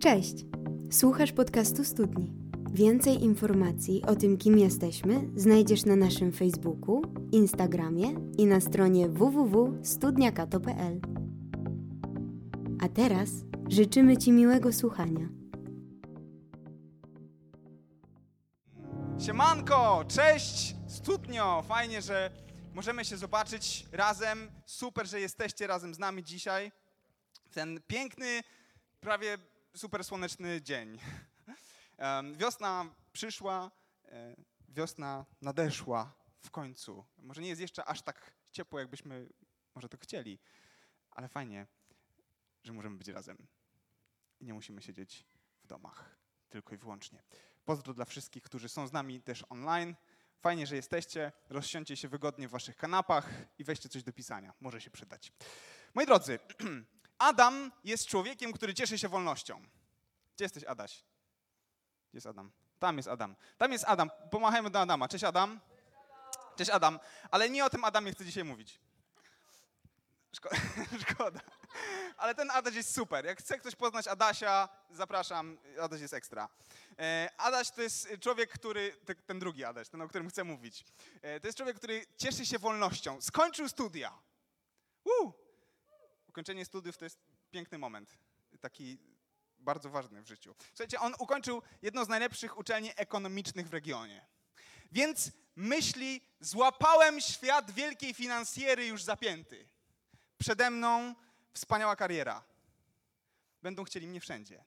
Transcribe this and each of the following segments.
Cześć! Słuchasz podcastu Studni. Więcej informacji o tym, kim jesteśmy, znajdziesz na naszym Facebooku, Instagramie i na stronie www.studniakato.pl. A teraz życzymy Ci miłego słuchania. Siemanko, cześć, studnio, fajnie, że możemy się zobaczyć razem. Super, że jesteście razem z nami dzisiaj. Ten piękny, prawie super słoneczny dzień. Wiosna przyszła, e, wiosna nadeszła w końcu. Może nie jest jeszcze aż tak ciepło, jakbyśmy może to chcieli, ale fajnie, że możemy być razem. I nie musimy siedzieć w domach tylko i wyłącznie. Pozdro dla wszystkich, którzy są z nami też online. Fajnie, że jesteście. Rozsiądźcie się wygodnie w waszych kanapach i weźcie coś do pisania. Może się przydać. Moi drodzy, Adam jest człowiekiem, który cieszy się wolnością. Gdzie jesteś, Adaś? Gdzie jest Adam? Tam jest Adam. Tam jest Adam. Pomachajmy do Adama. Cześć, Adam. Cześć, Adam. Ale nie o tym Adamie chcę dzisiaj mówić. Szko- Szkoda. Ale ten Adaś jest super. Jak chce ktoś poznać Adasia, zapraszam. Adaś jest ekstra. E, Adaś to jest człowiek, który, te- ten drugi Adaś, ten, o którym chcę mówić. E, To jest człowiek, który cieszy się wolnością. Skończył studia. Ukończenie studiów to jest piękny moment. Taki bardzo ważny w życiu. Słuchajcie, on ukończył jedną z najlepszych uczelni ekonomicznych w regionie. Więc myśli, złapałem świat wielkiej finansjery już zapięty. Przede mną wspaniała kariera. Będą chcieli mnie wszędzie.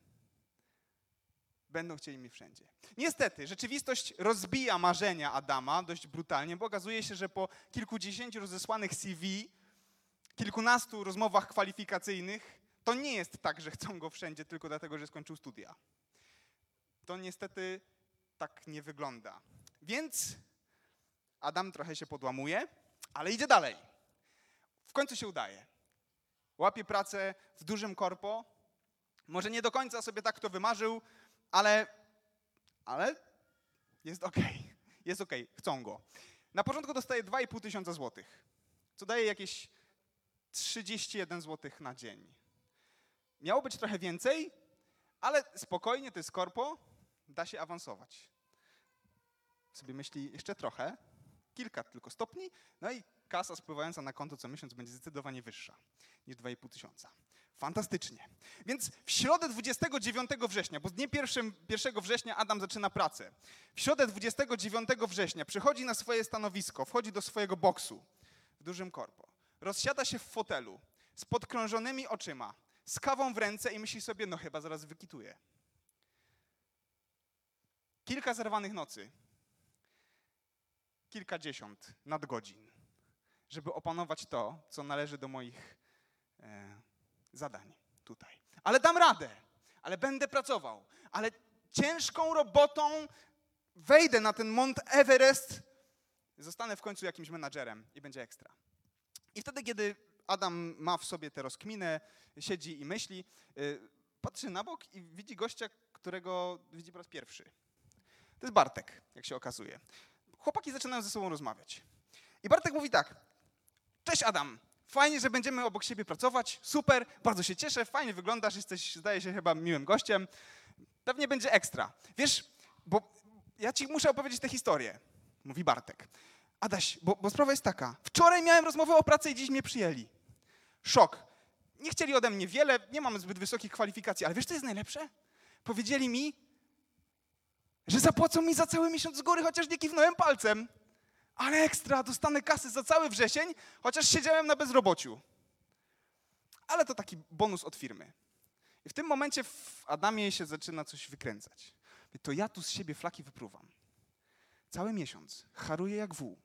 Będą chcieli mnie wszędzie. Niestety, rzeczywistość rozbija marzenia Adama dość brutalnie, bo okazuje się, że po kilkudziesięciu rozesłanych CV, kilkunastu rozmowach kwalifikacyjnych, to nie jest tak, że chcą go wszędzie tylko dlatego, że skończył studia. To niestety tak nie wygląda. Więc Adam trochę się podłamuje, ale idzie dalej. W końcu się udaje. Łapie pracę w dużym korpo. Może nie do końca sobie tak to wymarzył, ale, ale jest okej. Jest okej, chcą go. Na początku dostaje 2,5 tysiąca złotych, co daje jakieś 31 złotych na dzień. Miało być trochę więcej, ale spokojnie, to jest korpo, da się awansować. Sobie myśli jeszcze trochę, kilka tylko stopni, no i kasa spływająca na konto co miesiąc będzie zdecydowanie wyższa niż 2,5 tysiąca. Fantastycznie. Więc w środę 29 września, bo z dniem 1, 1 września Adam zaczyna pracę. W środę 29 września przychodzi na swoje stanowisko, wchodzi do swojego boksu w dużym korpo. Rozsiada się w fotelu z podkrążonymi oczyma, z kawą w ręce i myśli sobie, no chyba zaraz wykituje. Kilka zerwanych nocy, kilkadziesiąt nadgodzin, żeby opanować to, co należy do moich e, zadań tutaj. Ale dam radę, ale będę pracował, ale ciężką robotą wejdę na ten Mont Everest, zostanę w końcu jakimś menadżerem i będzie ekstra. I wtedy, kiedy Adam ma w sobie tę rozkminę, siedzi i myśli, y, patrzy na bok i widzi gościa, którego widzi po raz pierwszy. To jest Bartek, jak się okazuje. Chłopaki zaczynają ze sobą rozmawiać. I Bartek mówi tak: Cześć Adam, fajnie, że będziemy obok siebie pracować, super, bardzo się cieszę, fajnie wyglądasz, jesteś, zdaje się, chyba miłym gościem. Pewnie będzie ekstra. Wiesz, bo ja ci muszę opowiedzieć tę historię, mówi Bartek. Adaś, bo, bo sprawa jest taka. Wczoraj miałem rozmowę o pracy i dziś mnie przyjęli. Szok. Nie chcieli ode mnie wiele, nie mam zbyt wysokich kwalifikacji, ale wiesz, co jest najlepsze? Powiedzieli mi, że zapłacą mi za cały miesiąc z góry, chociaż nie kiwnąłem palcem. Ale ekstra, dostanę kasy za cały wrzesień, chociaż siedziałem na bezrobociu. Ale to taki bonus od firmy. I w tym momencie w Adamie się zaczyna coś wykręcać. To ja tu z siebie flaki wypruwam. Cały miesiąc haruję jak wół.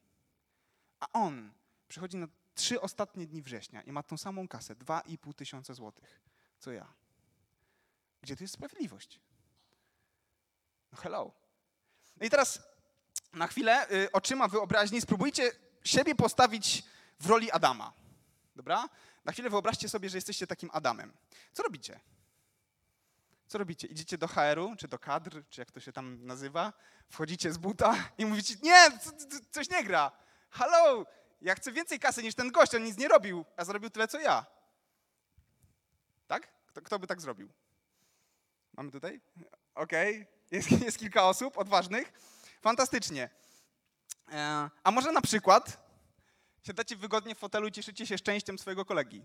A on przychodzi na trzy ostatnie dni września i ma tą samą kasę, 2,5 tysiąca złotych, co ja. Gdzie tu jest sprawiedliwość? No hello. No i teraz na chwilę y, oczyma wyobraźni spróbujcie siebie postawić w roli Adama. Dobra? Na chwilę wyobraźcie sobie, że jesteście takim Adamem. Co robicie? Co robicie? Idziecie do HR-u, czy do kadr, czy jak to się tam nazywa, wchodzicie z buta i mówicie, nie, co- co- coś nie gra. Halo, ja chcę więcej kasy niż ten gość, on nic nie robił, a zrobił tyle, co ja. Tak? Kto, kto by tak zrobił? Mamy tutaj? Okej. Jest, jest kilka osób odważnych. Fantastycznie. E, a może na przykład siadacie wygodnie w fotelu i cieszycie się szczęściem swojego kolegi?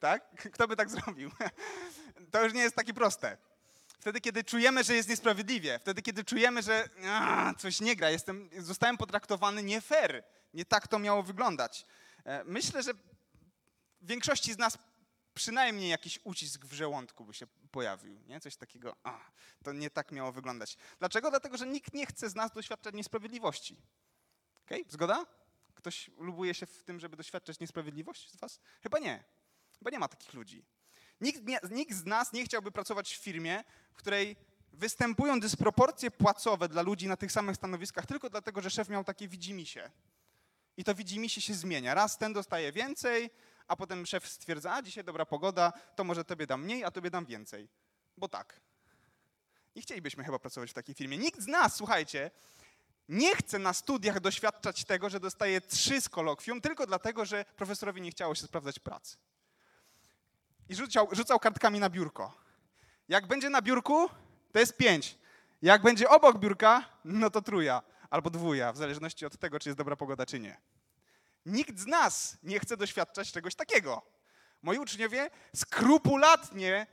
Tak? Kto by tak zrobił? To już nie jest takie proste. Wtedy, kiedy czujemy, że jest niesprawiedliwie, wtedy, kiedy czujemy, że a, coś nie gra, jestem, zostałem potraktowany nie fair, nie tak to miało wyglądać. E, Myślę, że w większości z nas przynajmniej jakiś ucisk w żołądku by się pojawił, nie? Coś takiego, a, to nie tak miało wyglądać. Dlaczego? Dlatego, że nikt nie chce z nas doświadczać niesprawiedliwości. Okej, zgoda? Ktoś lubuje się w tym, żeby doświadczać niesprawiedliwości z was? Chyba nie. Chyba nie ma takich ludzi. Nikt, nie, nikt z nas nie chciałby pracować w firmie, w której występują dysproporcje płacowe dla ludzi na tych samych stanowiskach tylko dlatego, że szef miał takie widzimisię. I to widzimisię się zmienia. Raz ten dostaje więcej, a potem szef stwierdza, a dzisiaj dobra pogoda, to może tobie dam mniej, a tobie dam więcej. Bo tak. Nie chcielibyśmy chyba pracować w takiej firmie. Nikt z nas, słuchajcie, nie chce na studiach doświadczać tego, że dostaje trzy z kolokwium tylko dlatego, że profesorowi nie chciało się sprawdzać pracy. I rzucał, rzucał kartkami na biurko. Jak będzie na biurku, to jest pięć. Jak będzie obok biurka, no to truja albo dwuja, w zależności od tego, czy jest dobra pogoda, czy nie. Nikt z nas nie chce doświadczać czegoś takiego. Moi uczniowie skrupulatnie,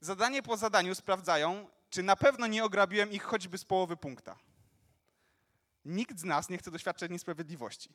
zadanie po zadaniu sprawdzają, czy na pewno nie ograbiłem ich choćby z połowy punkta. Nikt z nas nie chce doświadczać niesprawiedliwości.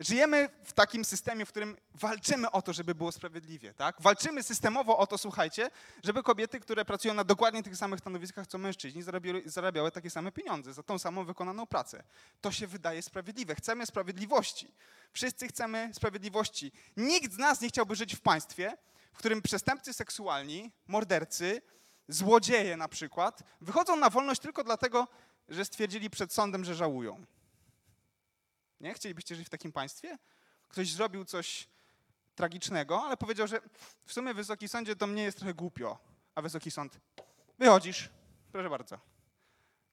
Żyjemy w takim systemie, w którym walczymy o to, żeby było sprawiedliwie, tak? Walczymy systemowo o to, słuchajcie, żeby kobiety, które pracują na dokładnie tych samych stanowiskach co mężczyźni, zarabiały, zarabiały takie same pieniądze za tą samą wykonaną pracę. To się wydaje sprawiedliwe. Chcemy sprawiedliwości. Wszyscy chcemy sprawiedliwości. Nikt z nas nie chciałby żyć w państwie, w którym przestępcy seksualni, mordercy, złodzieje na przykład, wychodzą na wolność tylko dlatego, że stwierdzili przed sądem, że żałują. Nie? Chcielibyście żyć w takim państwie? Ktoś zrobił coś tragicznego, ale powiedział, że w sumie Wysoki Sądzie to mnie jest trochę głupio. A Wysoki Sąd, wychodzisz, proszę bardzo.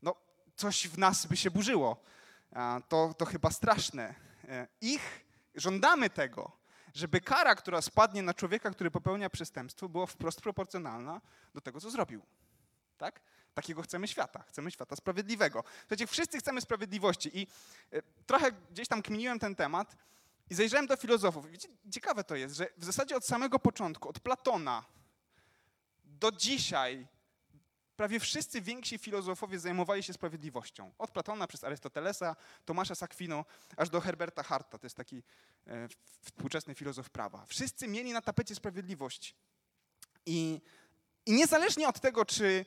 No, coś w nas by się burzyło. To, to chyba straszne. E, Ich żądamy tego, żeby kara, która spadnie na człowieka, który popełnia przestępstwo, była wprost proporcjonalna do tego, co zrobił. Tak? Takiego chcemy świata. Chcemy świata sprawiedliwego. Wszyscy chcemy sprawiedliwości i e, trochę gdzieś tam kminiłem ten temat i zajrzałem do filozofów. Wiecie, ciekawe to jest, że w zasadzie od samego początku, od Platona do dzisiaj, prawie wszyscy więksi filozofowie zajmowali się sprawiedliwością. Od Platona przez Arystotelesa, Tomasza z Akwinu, aż do Herberta Harta, to jest taki e, współczesny filozof prawa. Wszyscy mieli na tapecie sprawiedliwość. I, i niezależnie od tego, czy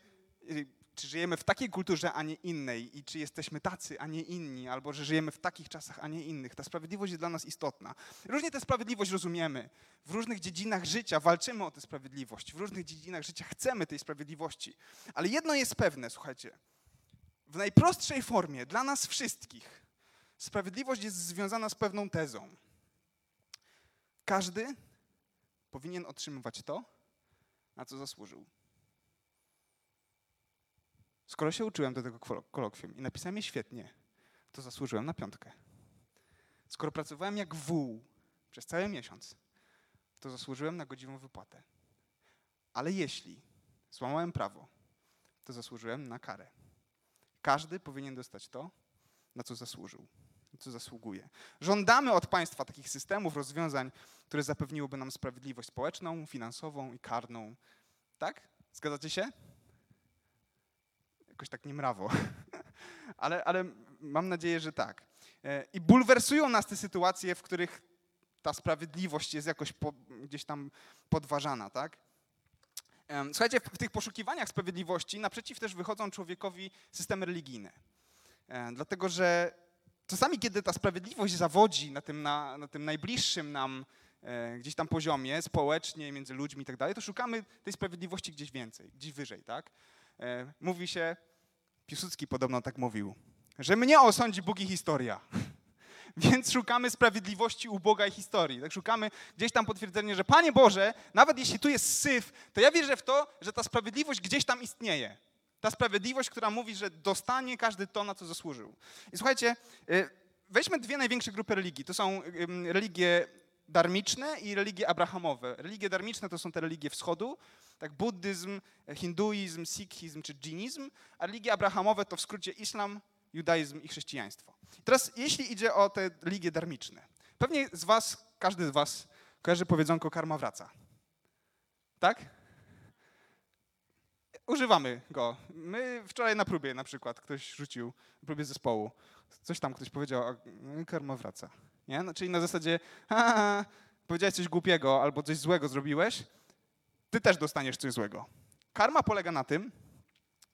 y, czy żyjemy w takiej kulturze, a nie innej, i czy jesteśmy tacy, a nie inni, albo że żyjemy w takich czasach, a nie innych. Ta sprawiedliwość jest dla nas istotna. Różnie tę sprawiedliwość rozumiemy. W różnych dziedzinach życia walczymy o tę sprawiedliwość, w różnych dziedzinach życia chcemy tej sprawiedliwości. Ale jedno jest pewne, słuchajcie. W najprostszej formie dla nas wszystkich sprawiedliwość jest związana z pewną tezą. Każdy powinien otrzymywać to, na co zasłużył. Skoro się uczyłem do tego kolo- kolokwium i napisałem je świetnie, to zasłużyłem na piątkę. Skoro pracowałem jak wół przez cały miesiąc, to zasłużyłem na godziwą wypłatę. Ale jeśli złamałem prawo, to zasłużyłem na karę. Każdy powinien dostać to, na co zasłużył, na co zasługuje. Żądamy od państwa takich systemów, rozwiązań, które zapewniłyby nam sprawiedliwość społeczną, finansową i karną. Tak? Zgadzacie się? Jakoś tak niemrawo. ale, ale mam nadzieję, że tak. E, I bulwersują nas te sytuacje, w których ta sprawiedliwość jest jakoś po, gdzieś tam podważana, tak? Słuchajcie, w, tych poszukiwaniach sprawiedliwości naprzeciw też wychodzą człowiekowi systemy religijne. E, Dlatego, że czasami, kiedy ta sprawiedliwość zawodzi na tym, na, na tym najbliższym nam e, gdzieś tam poziomie, społecznie, między ludźmi i tak dalej, to szukamy tej sprawiedliwości gdzieś więcej, gdzieś wyżej, tak? Mówi się, Piłsudski podobno tak mówił, że mnie osądzi Bóg i historia. Więc szukamy sprawiedliwości u Boga i historii. Tak szukamy gdzieś tam potwierdzenia, że Panie Boże, nawet jeśli tu jest syf, to ja wierzę w to, że ta sprawiedliwość gdzieś tam istnieje. Ta sprawiedliwość, która mówi, że dostanie każdy to, na co zasłużył. I słuchajcie, y, weźmy dwie największe grupy religii. To są religie darmiczne i religie abrahamowe. Religie darmiczne to są te religie wschodu, tak buddyzm, hinduizm, sikhizm czy dżinizm, a religie abrahamowe to w skrócie islam, judaizm i chrześcijaństwo. Teraz jeśli idzie o te religie darmiczne, pewnie z was, każdy z was kojarzy powiedzonko karma wraca. Tak? Używamy go. My wczoraj na próbie na przykład ktoś rzucił, na próbie zespołu, coś tam ktoś powiedział, a karma wraca. Nie? No, czyli na zasadzie, powiedziałeś coś głupiego albo coś złego zrobiłeś, ty też dostaniesz coś złego. Karma polega na tym,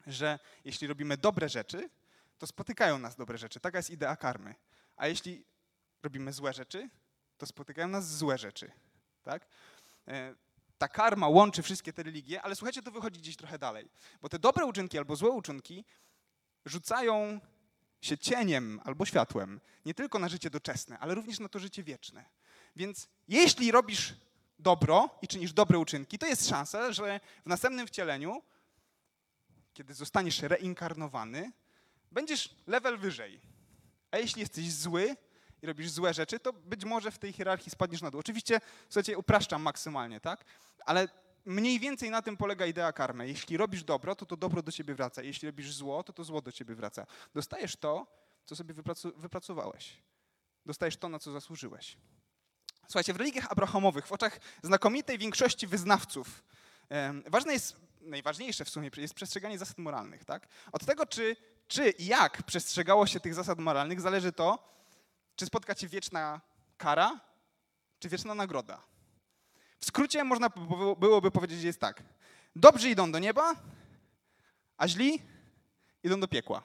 że jeśli robimy dobre rzeczy, to spotykają nas dobre rzeczy. Taka jest idea karmy. A jeśli robimy złe rzeczy, to spotykają nas złe rzeczy. Tak? E, ta karma łączy wszystkie te religie, ale słuchajcie, to wychodzi gdzieś trochę dalej. Bo te dobre uczynki albo złe uczynki rzucają się cieniem albo światłem nie tylko na życie doczesne, ale również na to życie wieczne. Więc jeśli robisz dobro i czynisz dobre uczynki, to jest szansa, że w następnym wcieleniu, kiedy zostaniesz reinkarnowany, będziesz level wyżej. A jeśli jesteś zły i robisz złe rzeczy, to być może w tej hierarchii spadniesz na dół. Oczywiście, słuchajcie, upraszczam maksymalnie, tak? Ale mniej więcej na tym polega idea karmy. Jeśli robisz dobro, to to dobro do ciebie wraca. Jeśli robisz zło, to to zło do ciebie wraca. Dostajesz to, co sobie wypracowałeś. Dostajesz to, na co zasłużyłeś. Słuchajcie, w religiach abrahamowych, w oczach znakomitej większości wyznawców, ważne jest, najważniejsze w sumie jest przestrzeganie zasad moralnych. Tak? Od tego, czy, czy i jak przestrzegało się tych zasad moralnych, zależy to, czy spotka cię wieczna kara, czy wieczna nagroda. W skrócie można byłoby powiedzieć, jest tak. Dobrzy idą do nieba, a źli idą do piekła.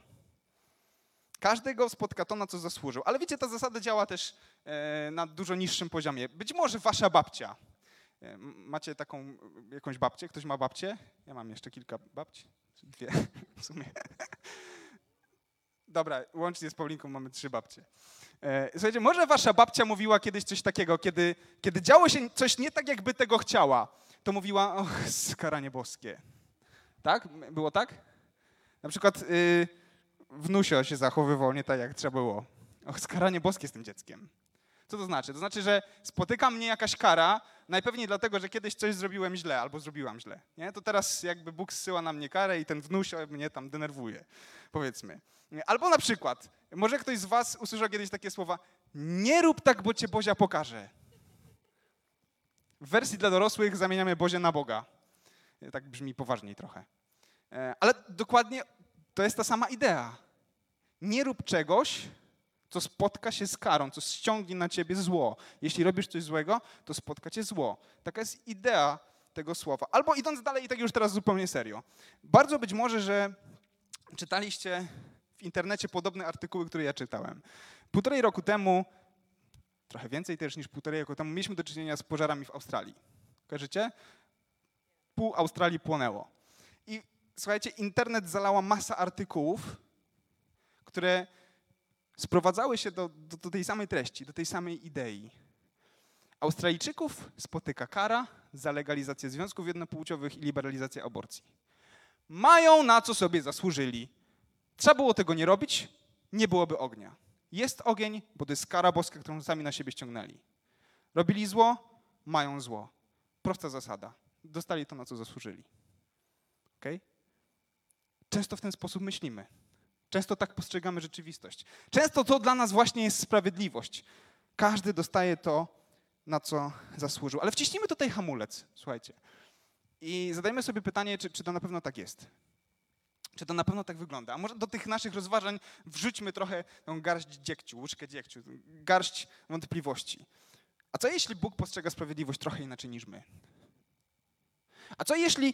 Każdego spotka to, na co zasłużył. Ale wiecie, ta zasada działa też e, na dużo niższym poziomie. Być może wasza babcia. E, macie taką jakąś babcię? Ktoś ma babcię? Ja mam jeszcze kilka babci. Dwie w sumie. Dobra, łącznie z Paulinką mamy trzy babcie. E, słuchajcie, może wasza babcia mówiła kiedyś coś takiego, kiedy, kiedy działo się coś nie tak, jakby tego chciała, to mówiła, och, skaranie boskie. Tak? Było tak? Na przykład y, wnusio się zachowywał nie tak, jak trzeba było. Och, skaranie boskie z tym dzieckiem. Co to znaczy? To znaczy, że spotyka mnie jakaś kara, najpewniej dlatego, że kiedyś coś zrobiłem źle albo zrobiłam źle. Nie? To teraz jakby Bóg zsyła na mnie karę i ten wnusio mnie tam denerwuje, powiedzmy. Albo na przykład, może ktoś z was usłyszał kiedyś takie słowa, nie rób tak, bo cię Bozia pokaże. W wersji dla dorosłych zamieniamy Bozie na Boga. Tak brzmi poważniej trochę. E, ale dokładnie to jest ta sama idea. Nie rób czegoś, co spotka się z karą, co ściągnie na ciebie zło. Jeśli robisz coś złego, to spotka cię zło. Taka jest idea tego słowa. Albo idąc dalej, i tak już teraz zupełnie serio. Bardzo być może, że czytaliście w internecie podobne artykuły, które ja czytałem. Półtorej roku temu, trochę więcej też niż półtorej roku temu, mieliśmy do czynienia z pożarami w Australii. Kojarzycie? Pół Australii płonęło. I słuchajcie, internet zalała masa artykułów, które sprowadzały się do, do, do tej samej treści, do tej samej idei. Australijczyków spotyka kara za legalizację związków jednopłciowych i liberalizację aborcji. Mają na co sobie zasłużyli. Trzeba było tego nie robić, nie byłoby ognia. Jest ogień, bo to jest kara boska, którą sami na siebie ściągnęli. Robili zło, mają zło. Prosta zasada. Dostali to, na co zasłużyli. Okay? Często w ten sposób myślimy. Często tak postrzegamy rzeczywistość. Często to dla nas właśnie jest sprawiedliwość. Każdy dostaje to, na co zasłużył. Ale wciśnijmy tutaj hamulec, słuchajcie. I zadajmy sobie pytanie, czy, czy to na pewno tak jest. Czy to na pewno tak wygląda? A może do tych naszych rozważań wrzućmy trochę tą garść dziegciu, łyżkę dziegciu, garść wątpliwości. A co jeśli Bóg postrzega sprawiedliwość trochę inaczej niż my? A co jeśli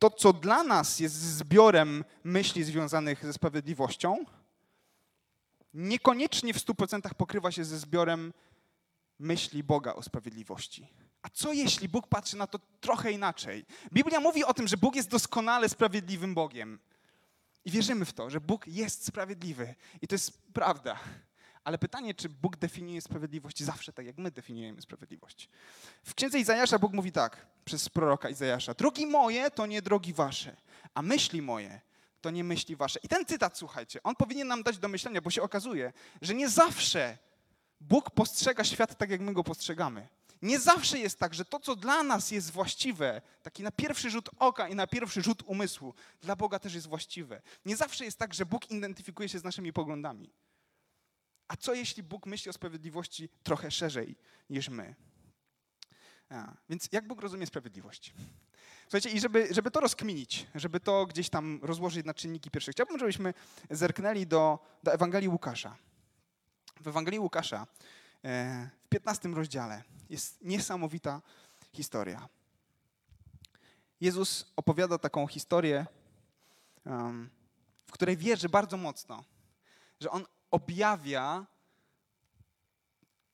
to, co dla nas jest zbiorem myśli związanych ze sprawiedliwością, niekoniecznie w 100% pokrywa się ze zbiorem myśli Boga o sprawiedliwości. A co jeśli Bóg patrzy na to trochę inaczej? Biblia mówi o tym, że Bóg jest doskonale sprawiedliwym Bogiem. I wierzymy w to, że Bóg jest sprawiedliwy. I to jest prawda. Ale pytanie, czy Bóg definiuje sprawiedliwość zawsze tak, jak my definiujemy sprawiedliwość. W księdze Izajasza Bóg mówi tak, przez proroka Izajasza. Drogi moje to nie drogi wasze, a myśli moje to nie myśli wasze. I ten cytat, słuchajcie, on powinien nam dać do myślenia, bo się okazuje, że nie zawsze Bóg postrzega świat tak, jak my go postrzegamy. Nie zawsze jest tak, że to, co dla nas jest właściwe, taki na pierwszy rzut oka i na pierwszy rzut umysłu, dla Boga też jest właściwe. Nie zawsze jest tak, że Bóg identyfikuje się z naszymi poglądami. A co jeśli Bóg myśli o sprawiedliwości trochę szerzej niż my? A, więc jak Bóg rozumie sprawiedliwość? Słuchajcie, i żeby, żeby to rozkminić, żeby to gdzieś tam rozłożyć na czynniki pierwsze, chciałbym, żebyśmy zerknęli do, do Ewangelii Łukasza. W Ewangelii Łukasza e, w 15 rozdziale jest niesamowita historia. Jezus opowiada taką historię, w której wierzy bardzo mocno, że On objawia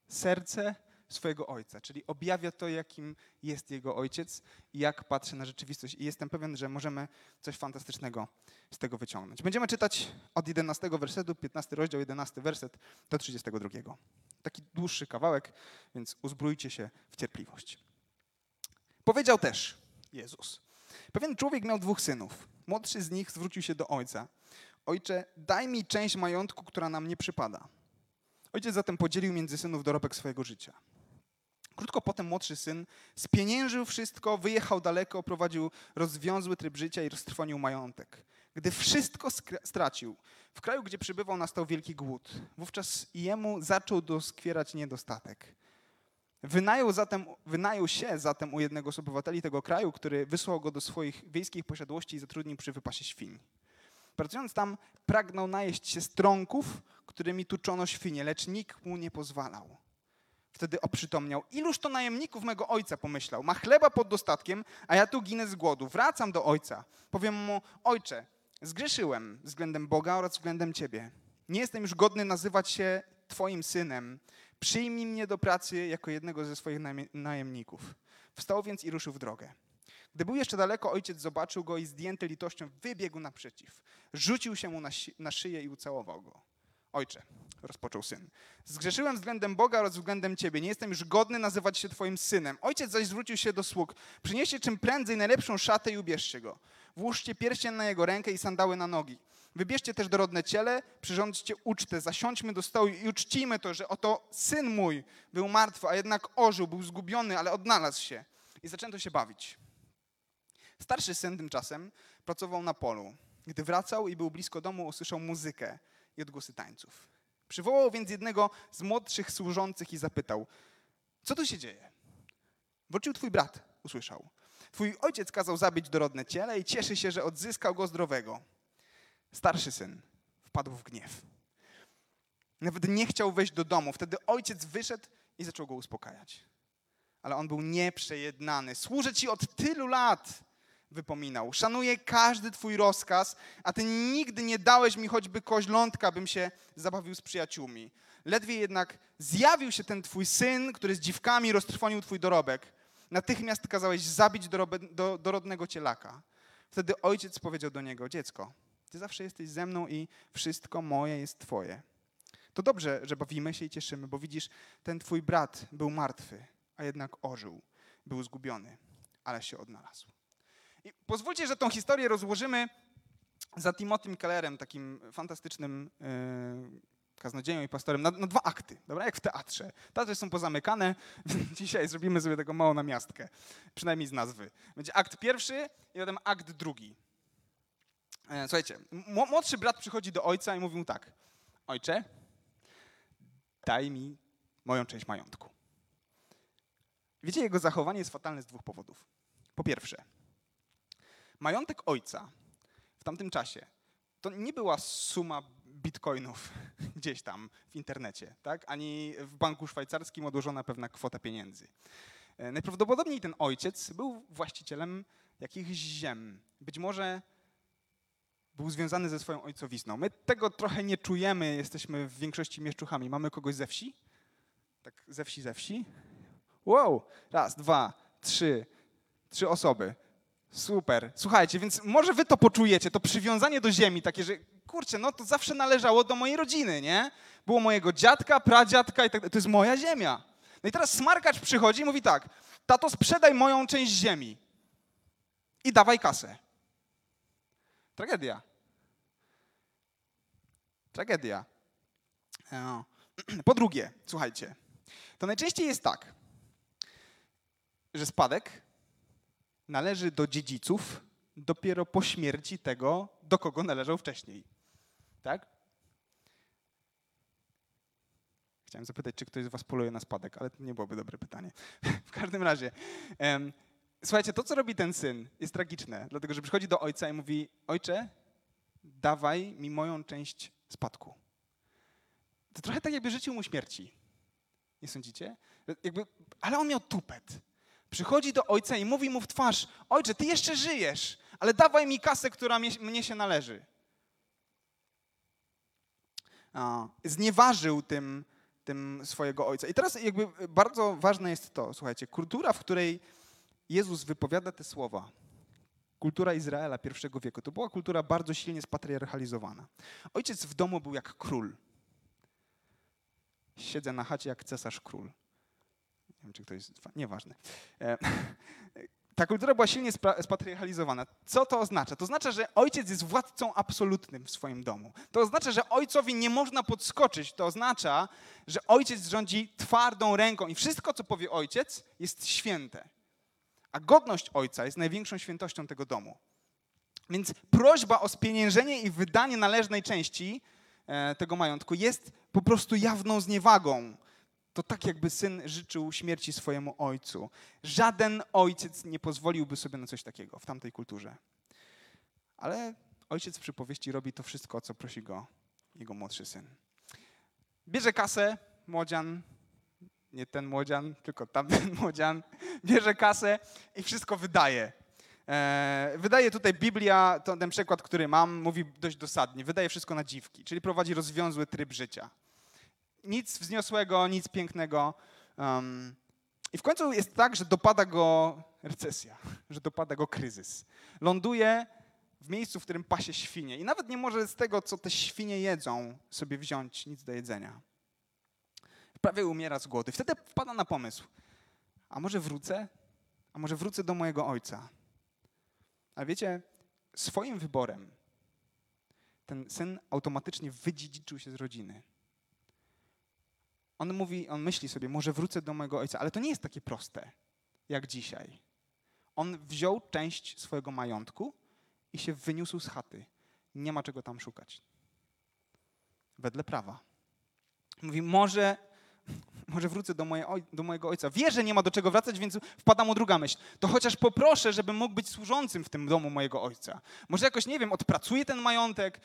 serce swojego ojca, czyli objawia to, jakim jest jego ojciec i jak patrzy na rzeczywistość. I jestem pewien, że możemy coś fantastycznego z tego wyciągnąć. Będziemy czytać od 11 wersetu, 15 rozdział, 11 werset do 32. Taki dłuższy kawałek, więc uzbrójcie się w cierpliwość. Powiedział też Jezus. Pewien człowiek miał dwóch synów. Młodszy z nich zwrócił się do ojca. Ojcze, daj mi część majątku, która nam nie przypada. Ojciec zatem podzielił między synów dorobek swojego życia. Krótko potem młodszy syn spieniężył wszystko, wyjechał daleko, prowadził rozwiązły tryb życia i roztrwonił majątek. Gdy wszystko stracił, w kraju, gdzie przybywał, nastał wielki głód. Wówczas jemu zaczął doskwierać niedostatek. Wynajął, zatem, wynajął się zatem u jednego z obywateli tego kraju, który wysłał go do swoich wiejskich posiadłości i zatrudnił przy wypasie świń. Pracując tam, pragnął najeść się strąków, którymi tuczono świnie, lecz nikt mu nie pozwalał. Wtedy oprzytomniał. Iluż to najemników mego ojca, pomyślał. Ma chleba pod dostatkiem, a ja tu ginę z głodu. Wracam do ojca. Powiem mu, ojcze, zgrzeszyłem względem Boga oraz względem ciebie. Nie jestem już godny nazywać się twoim synem. Przyjmij mnie do pracy jako jednego ze swoich najemników. Wstał więc i ruszył w drogę. Gdy był jeszcze daleko, ojciec zobaczył go i zdjęty litością wybiegł naprzeciw. Rzucił się mu na, na szyję i ucałował go. Ojcze, rozpoczął syn, zgrzeszyłem względem Boga oraz względem Ciebie. Nie jestem już godny nazywać się Twoim synem. Ojciec zaś zwrócił się do sług. Przynieście czym prędzej najlepszą szatę i ubierzcie go. Włóżcie pierścień na jego rękę i sandały na nogi. Wybierzcie też dorodne ciele, przyrządźcie ucztę, zasiądźmy do stołu i uczcijmy to, że oto syn mój był martwy, a jednak ożył, był zgubiony, ale odnalazł się. I zaczęto się bawić. Starszy syn tymczasem pracował na polu. Gdy wracał i był blisko domu, usłyszał muzykę i odgłosy tańców. Przywołał więc jednego z młodszych służących i zapytał, co tu się dzieje? Wrócił twój brat, usłyszał. Twój ojciec kazał zabić dorodne ciele i cieszy się, że odzyskał go zdrowego. Starszy syn wpadł w gniew. Nawet nie chciał wejść do domu. Wtedy ojciec wyszedł i zaczął go uspokajać. Ale on był nieprzejednany. Służę ci od tylu lat wypominał. Szanuję każdy Twój rozkaz, a Ty nigdy nie dałeś mi choćby koźlątka, bym się zabawił z przyjaciółmi. Ledwie jednak zjawił się ten Twój syn, który z dziwkami roztrwonił Twój dorobek. Natychmiast kazałeś zabić do, dorodnego cielaka. Wtedy ojciec powiedział do niego, dziecko, Ty zawsze jesteś ze mną i wszystko moje jest Twoje. To dobrze, że bawimy się i cieszymy, bo widzisz, ten Twój brat był martwy, a jednak ożył. Był zgubiony, ale się odnalazł. I pozwólcie, że tą historię rozłożymy za Timotym Kellerem, takim fantastycznym yy, kaznodzieją i pastorem, na, na, dwa akty, dobra? Jak w teatrze. Teatry są pozamykane, dzisiaj zrobimy sobie taką małą namiastkę, przynajmniej z nazwy. Będzie akt pierwszy i potem akt drugi. E, słuchajcie, młodszy brat przychodzi do ojca i mówi mu tak, ojcze, daj mi moją część majątku. Wiecie, jego zachowanie jest fatalne z dwóch powodów. Po pierwsze, Majątek ojca w tamtym czasie to nie była suma bitcoinów gdzieś tam w internecie, tak? ani w banku szwajcarskim odłożona pewna kwota pieniędzy. E, najprawdopodobniej ten ojciec był właścicielem jakichś ziem. Być może był związany ze swoją ojcowizną. My tego trochę nie czujemy, jesteśmy w większości mieszczuchami. Mamy kogoś ze wsi? Tak ze wsi, ze wsi? Wow! Raz, dwa, trzy. Trzy osoby. Super. Słuchajcie, więc może wy to poczujecie, to przywiązanie do ziemi, takie, że kurczę, no to zawsze należało do mojej rodziny, nie? Było mojego dziadka, pradziadka i tak. To jest moja ziemia. No i teraz smarkacz przychodzi i mówi tak, tato sprzedaj moją część ziemi i dawaj kasę. Tragedia. Tragedia. E, po drugie, słuchajcie, to najczęściej jest tak, że spadek należy do dziedziców dopiero po śmierci tego, do kogo należał wcześniej. Tak? Chciałem zapytać, czy ktoś z Was poluje na spadek, ale to nie byłoby dobre pytanie. w każdym razie, słuchajcie, to co robi ten syn jest tragiczne, dlatego że przychodzi do ojca i mówi: Ojcze, dawaj mi moją część spadku. To trochę tak, jakby życzył mu śmierci. Nie sądzicie? Jakby, ale on miał tupet. Przychodzi do ojca i mówi mu w twarz: Ojcze, ty jeszcze żyjesz, ale dawaj mi kasę, która mnie, się należy. Znieważył tym, tym swojego ojca. I teraz jakby bardzo ważne jest to, słuchajcie, kultura, w której Jezus wypowiada te słowa, kultura Izraela pierwszego wieku, to była kultura bardzo silnie spatriarchalizowana. Ojciec w domu był jak król. Siedzę na chacie jak cesarz król. Wiem, czy ktoś. Nieważne. E, ta kultura była silnie spatriarchalizowana. Co to oznacza? To oznacza, że ojciec jest władcą absolutnym w swoim domu. To oznacza, że ojcowi nie można podskoczyć. To oznacza, że ojciec rządzi twardą ręką i wszystko, co powie ojciec, jest święte. A godność ojca jest największą świętością tego domu. Więc prośba o spieniężenie i wydanie należnej części e, tego majątku jest po prostu jawną zniewagą to tak jakby syn życzył śmierci swojemu ojcu. Żaden ojciec nie pozwoliłby sobie na coś takiego w tamtej kulturze. Ale ojciec w przypowieści robi to wszystko, o co prosi go jego młodszy syn. Bierze kasę, młodzian, nie ten młodzian, tylko tamten młodzian, bierze kasę i wszystko wydaje. E, wydaje tutaj Biblia, ten przykład, który mam, mówi dość dosadnie. Wydaje wszystko na dziwki, czyli prowadzi rozwiązły tryb życia nic wzniosłego, nic pięknego. Um, I w końcu jest tak, że dopada go recesja, że dopada go kryzys. Ląduje w miejscu, w którym pasie świnie i nawet nie może z tego, co te świnie jedzą, sobie wziąć nic do jedzenia. Prawie umiera z głodu. Wtedy wpada na pomysł, a może wrócę? A może wrócę do mojego ojca? A wiecie, swoim wyborem ten syn automatycznie wydziedziczył się z rodziny on mówi, on myśli sobie, może wrócę do mojego ojca, ale to nie jest takie proste jak dzisiaj. On wziął część swojego majątku i się wyniósł z chaty. Nie ma czego tam szukać. Wedle prawa. Mówi, może może wrócę do, do, mojego ojca. Wie, że nie ma do czego wracać, więc wpada mu druga myśl. To chociaż poproszę, żebym mógł być służącym w tym domu mojego ojca. Może jakoś, nie wiem, odpracuję ten majątek,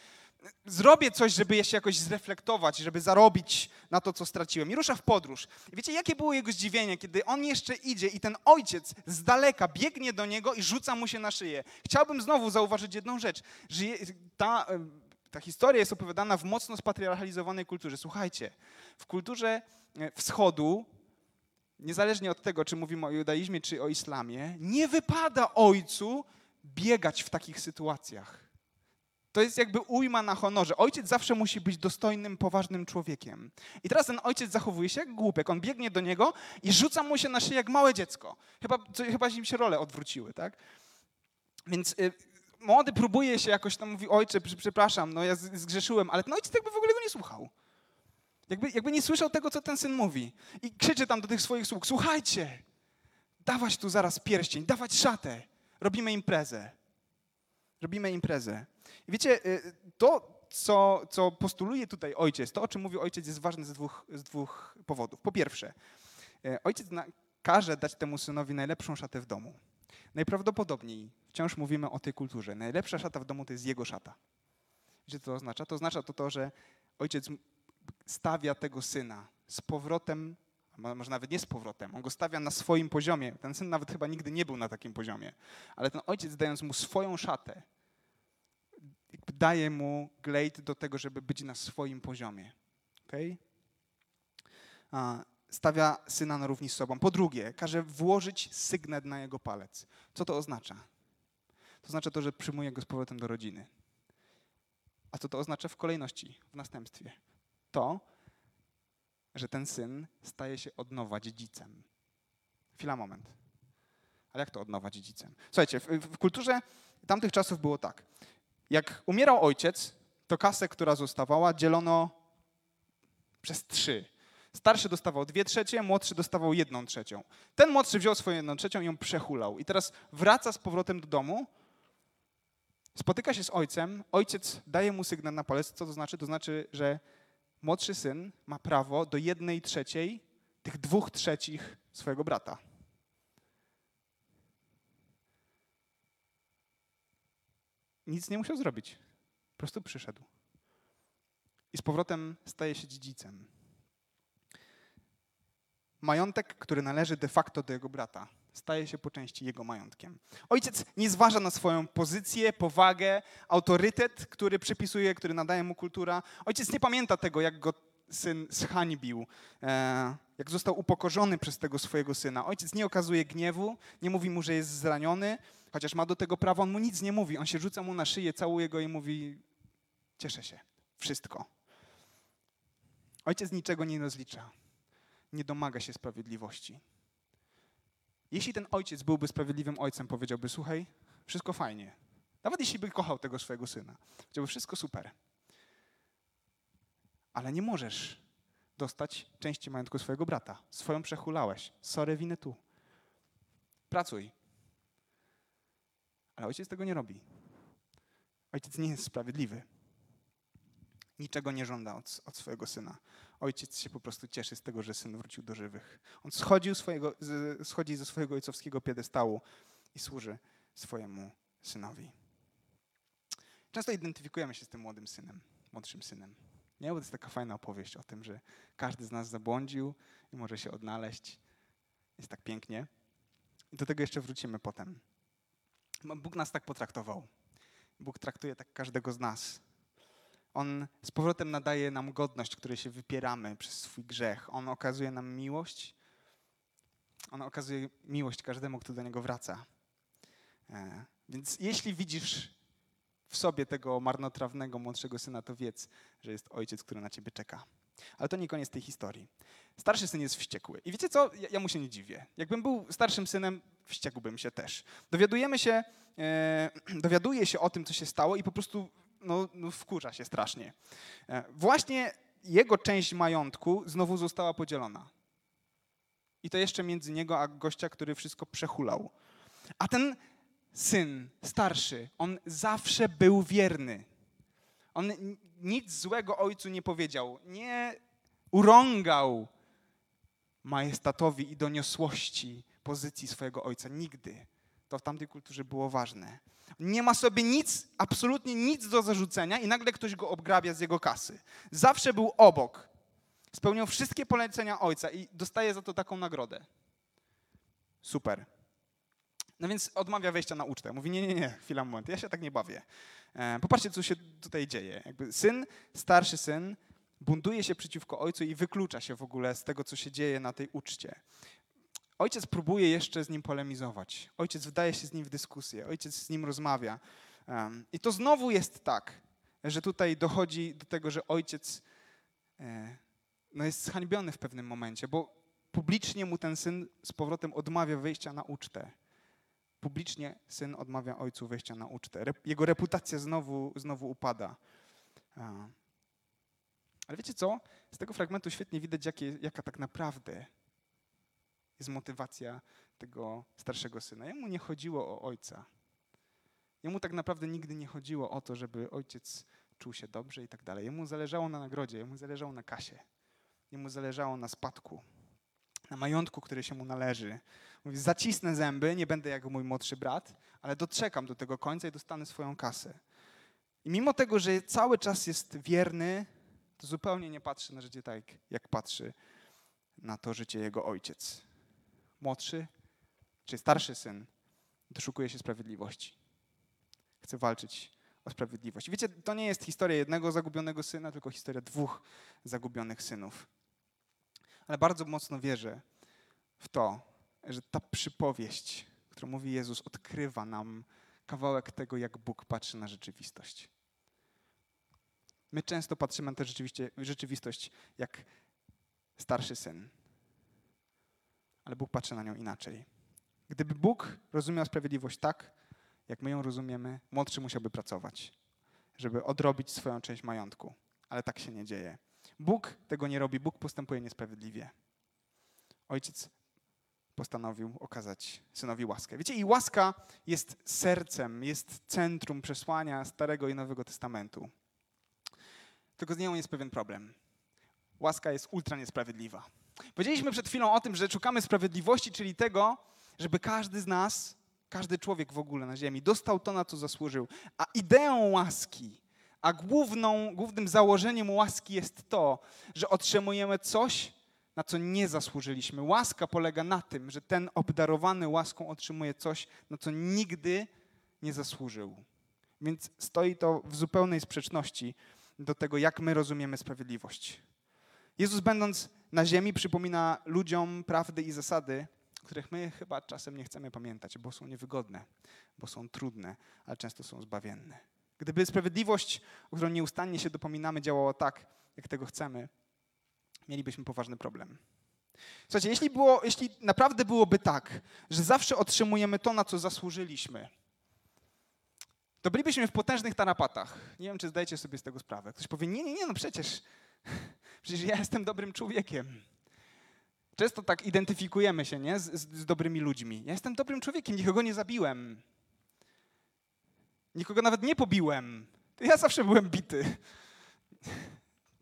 zrobię coś, żeby się jakoś zreflektować, żeby zarobić na to, co straciłem. I rusza w podróż. I wiecie, jakie było jego zdziwienie, kiedy on jeszcze idzie i ten ojciec z daleka biegnie do niego i rzuca mu się na szyję. Chciałbym znowu zauważyć jedną rzecz, że ta, ta historia jest opowiadana w mocno spatriarchalizowanej kulturze. Słuchajcie, w kulturze e, wschodu, niezależnie od tego, czy mówimy o judaizmie, czy o islamie, nie wypada ojcu biegać w takich sytuacjach. To jest jakby ujma na honorze. Ojciec zawsze musi być dostojnym, poważnym człowiekiem. I teraz ten ojciec zachowuje się jak głupek. On biegnie do niego i rzuca mu się na szyję jak małe dziecko. Chyba, co, chyba im się role odwróciły, tak? Więc y, młody próbuje się jakoś tam, mówi, ojcze, przepraszam, no ja zgrzeszyłem, ale ten ojciec jakby w ogóle go nie słuchał. Jakby, jakby nie słyszał tego, co ten syn mówi. I krzyczy tam do tych swoich sług, słuchajcie, dawać tu zaraz pierścień, dawać szatę, robimy imprezę. Robimy imprezę. I wiecie, y, to, co, co postuluje tutaj ojciec, to, o czym mówi ojciec, jest ważne z dwóch, z dwóch powodów. Po pierwsze, y, ojciec każe dać temu synowi najlepszą szatę w domu. Najprawdopodobniej wciąż mówimy o tej kulturze. Najlepsza szata w domu to jest jego szata. Wiecie, co to oznacza? To oznacza to, to że ojciec stawia tego syna z powrotem, może nawet nie z powrotem, on go stawia na swoim poziomie. Ten syn nawet chyba nigdy nie był na takim poziomie. Ale ten ojciec, dając mu swoją szatę, daje mu glejt do tego, żeby być na swoim poziomie. Okay? Stawia syna na równi z sobą. Po drugie, każe włożyć sygnet na jego palec. Co to oznacza? To oznacza to, że przyjmuje go z powrotem do rodziny. A co to oznacza w kolejności, w następstwie? To, że ten syn staje się od nowa dziedzicem. Chwila, moment. Ale jak to od nowa dziedzicem? Słuchajcie, w, w kulturze tamtych czasów było tak. Jak umierał ojciec, to kasę, która zostawała, dzielono przez trzy. Starszy dostawał dwie trzecie, młodszy dostawał jedną trzecią. Ten młodszy wziął swoją jedną trzecią i ją przehulał. I teraz wraca z powrotem do domu, spotyka się z ojcem, ojciec daje mu sygnał na palec. Co to znaczy? To znaczy, że młodszy syn ma prawo do jednej trzeciej tych dwóch trzecich swojego brata. Nic nie musiał zrobić. Po prostu przyszedł. I z powrotem staje się dziedzicem. Majątek, który należy de facto do jego brata, staje się po części jego majątkiem. Ojciec nie zważa na swoją pozycję, powagę, autorytet, który przypisuje, który nadaje mu kultura. Ojciec nie pamięta tego, jak go syn zhańbił, e, jak został upokorzony przez tego swojego syna. Ojciec nie okazuje gniewu, nie mówi mu, że jest zraniony, chociaż ma do tego prawo, on mu nic nie mówi. On się rzuca mu na szyję, całuje go i mówi: Cieszę się, wszystko. Ojciec niczego nie rozlicza, nie domaga się sprawiedliwości. Jeśli ten ojciec byłby sprawiedliwym ojcem, powiedziałby: Słuchaj, wszystko fajnie. Nawet jeśli by kochał tego swojego syna, powiedziałby: Wszystko super. Ale nie możesz dostać części majątku swojego brata. Swoją przechulałeś. Sorry, winę tu. Pracuj. Ale ojciec tego nie robi. Ojciec nie jest sprawiedliwy. Niczego nie żąda od, od, swojego syna. Ojciec się po prostu cieszy z tego, że syn wrócił do żywych. On schodził swojego, z, schodzi ze swojego ojcowskiego piedestału i służy swojemu synowi. Często identyfikujemy się z tym młodym synem, młodszym synem. Nie, bo to jest taka fajna opowieść o tym, że każdy z nas zabłądził i może się odnaleźć. Jest tak pięknie. I do tego jeszcze wrócimy potem. Bóg nas tak potraktował. Bóg traktuje tak każdego z nas. On z powrotem nadaje nam godność, której się wypieramy przez swój grzech. On okazuje nam miłość. On okazuje miłość każdemu, kto do niego wraca. E, więc jeśli widzisz w sobie tego marnotrawnego młodszego syna, to wiedz, że jest ojciec, który na ciebie czeka. Ale to nie koniec tej historii. Starszy syn jest wściekły. I wiecie co? Ja, ja mu się nie dziwię. Jakbym był starszym synem, wściekłbym się też. Dowiadujemy się, e, dowiaduje się o tym, co się stało i po prostu no, no wkurza się strasznie. E, właśnie jego część majątku znowu została podzielona. I to jeszcze między niego a gościa, który wszystko przehulał. A ten syn starszy, on zawsze był wierny. On nic złego ojcu nie powiedział, nie urągał majestatowi i doniosłości pozycji swojego ojca. Nigdy. To w tamtej kulturze było ważne. Nie ma sobie nic, absolutnie nic do zarzucenia i nagle ktoś go obgrabia z jego kasy. Zawsze był obok. Spełniał wszystkie polecenia ojca i dostaje za to taką nagrodę. Super. No więc odmawia wejścia na ucztę. Mówi, nie, nie, nie, chwila, moment, ja się tak nie bawię. E, popatrzcie, co się tutaj dzieje. Jakby syn, starszy syn, buntuje się przeciwko ojcu i wyklucza się w ogóle z tego, co się dzieje na tej uczcie. Ojciec próbuje jeszcze z nim polemizować. Ojciec wdaje się z nim w dyskusję. Ojciec z nim rozmawia. I to znowu jest tak, że tutaj dochodzi do tego, że ojciec e, no jest zhańbiony w pewnym momencie, bo publicznie mu ten syn z powrotem odmawia wejścia na ucztę publicznie syn odmawia ojcu wejścia na ucztę. Jego reputacja znowu, znowu upada. Ale wiecie co? Z tego fragmentu świetnie widać, jakie, jaka tak naprawdę jest motywacja tego starszego syna. Jemu nie chodziło o ojca. Jemu tak naprawdę nigdy nie chodziło o to, żeby ojciec czuł się dobrze i tak dalej. Jemu zależało na nagrodzie, jemu zależało na kasie, jemu zależało na spadku, na majątku, który się mu należy. Mówi, zacisnę zęby, nie będę jak mój młodszy brat, ale doczekam do tego końca i dostanę swoją kasę. I mimo tego, że cały czas jest wierny, to zupełnie nie patrzy na życie tak, jak patrzy na to życie jego ojciec. Młodszy czy starszy syn doszukuje się sprawiedliwości. Chce walczyć o sprawiedliwość. Wiecie, to nie jest historia jednego zagubionego syna, tylko historia dwóch zagubionych synów. Ale bardzo mocno wierzę w to, że ta przypowieść, którą mówi Jezus, odkrywa nam kawałek tego, jak Bóg patrzy na rzeczywistość. My często patrzymy na tę rzeczywistość jak starszy syn, ale Bóg patrzy na nią inaczej. Gdyby Bóg rozumiał sprawiedliwość tak, jak my ją rozumiemy, młodszy musiałby pracować, żeby odrobić swoją część majątku, ale tak się nie dzieje. Bóg tego nie robi, Bóg postępuje niesprawiedliwie. Ojciec postanowił okazać synowi łaskę. Wiecie, i łaska jest sercem, jest centrum przesłania Starego i Nowego Testamentu. Tylko z nią jest pewien problem. Łaska jest ultra niesprawiedliwa. Powiedzieliśmy przed chwilą o tym, że szukamy sprawiedliwości, czyli tego, żeby każdy z nas, każdy człowiek w ogóle na ziemi dostał to, na co zasłużył. A ideą łaski, a główną, głównym założeniem łaski jest to, że otrzymujemy coś, na co nie zasłużyliśmy. Łaska polega na tym, że ten obdarowany łaską otrzymuje coś, na co nigdy nie zasłużył. Więc stoi to w zupełnej sprzeczności do tego, jak my rozumiemy sprawiedliwość. Jezus, będąc na ziemi, przypomina ludziom prawdy i zasady, których my chyba czasem nie chcemy pamiętać, bo są niewygodne, bo są trudne, ale często są zbawienne. Gdyby sprawiedliwość, o którą nieustannie się dopominamy, działała tak, jak tego chcemy, mielibyśmy poważny problem. Słuchajcie, jeśli, było, jeśli naprawdę byłoby tak, że zawsze otrzymujemy to, na co zasłużyliśmy, to bylibyśmy w potężnych tarapatach. Nie wiem, czy zdajecie sobie z tego sprawę. Ktoś powie, nie, nie, nie, no przecież, przecież ja jestem dobrym człowiekiem. Często tak identyfikujemy się nie? Z, z, dobrymi ludźmi. Ja jestem dobrym człowiekiem, nikogo nie zabiłem. Nikogo nawet nie pobiłem. Ja zawsze byłem bity.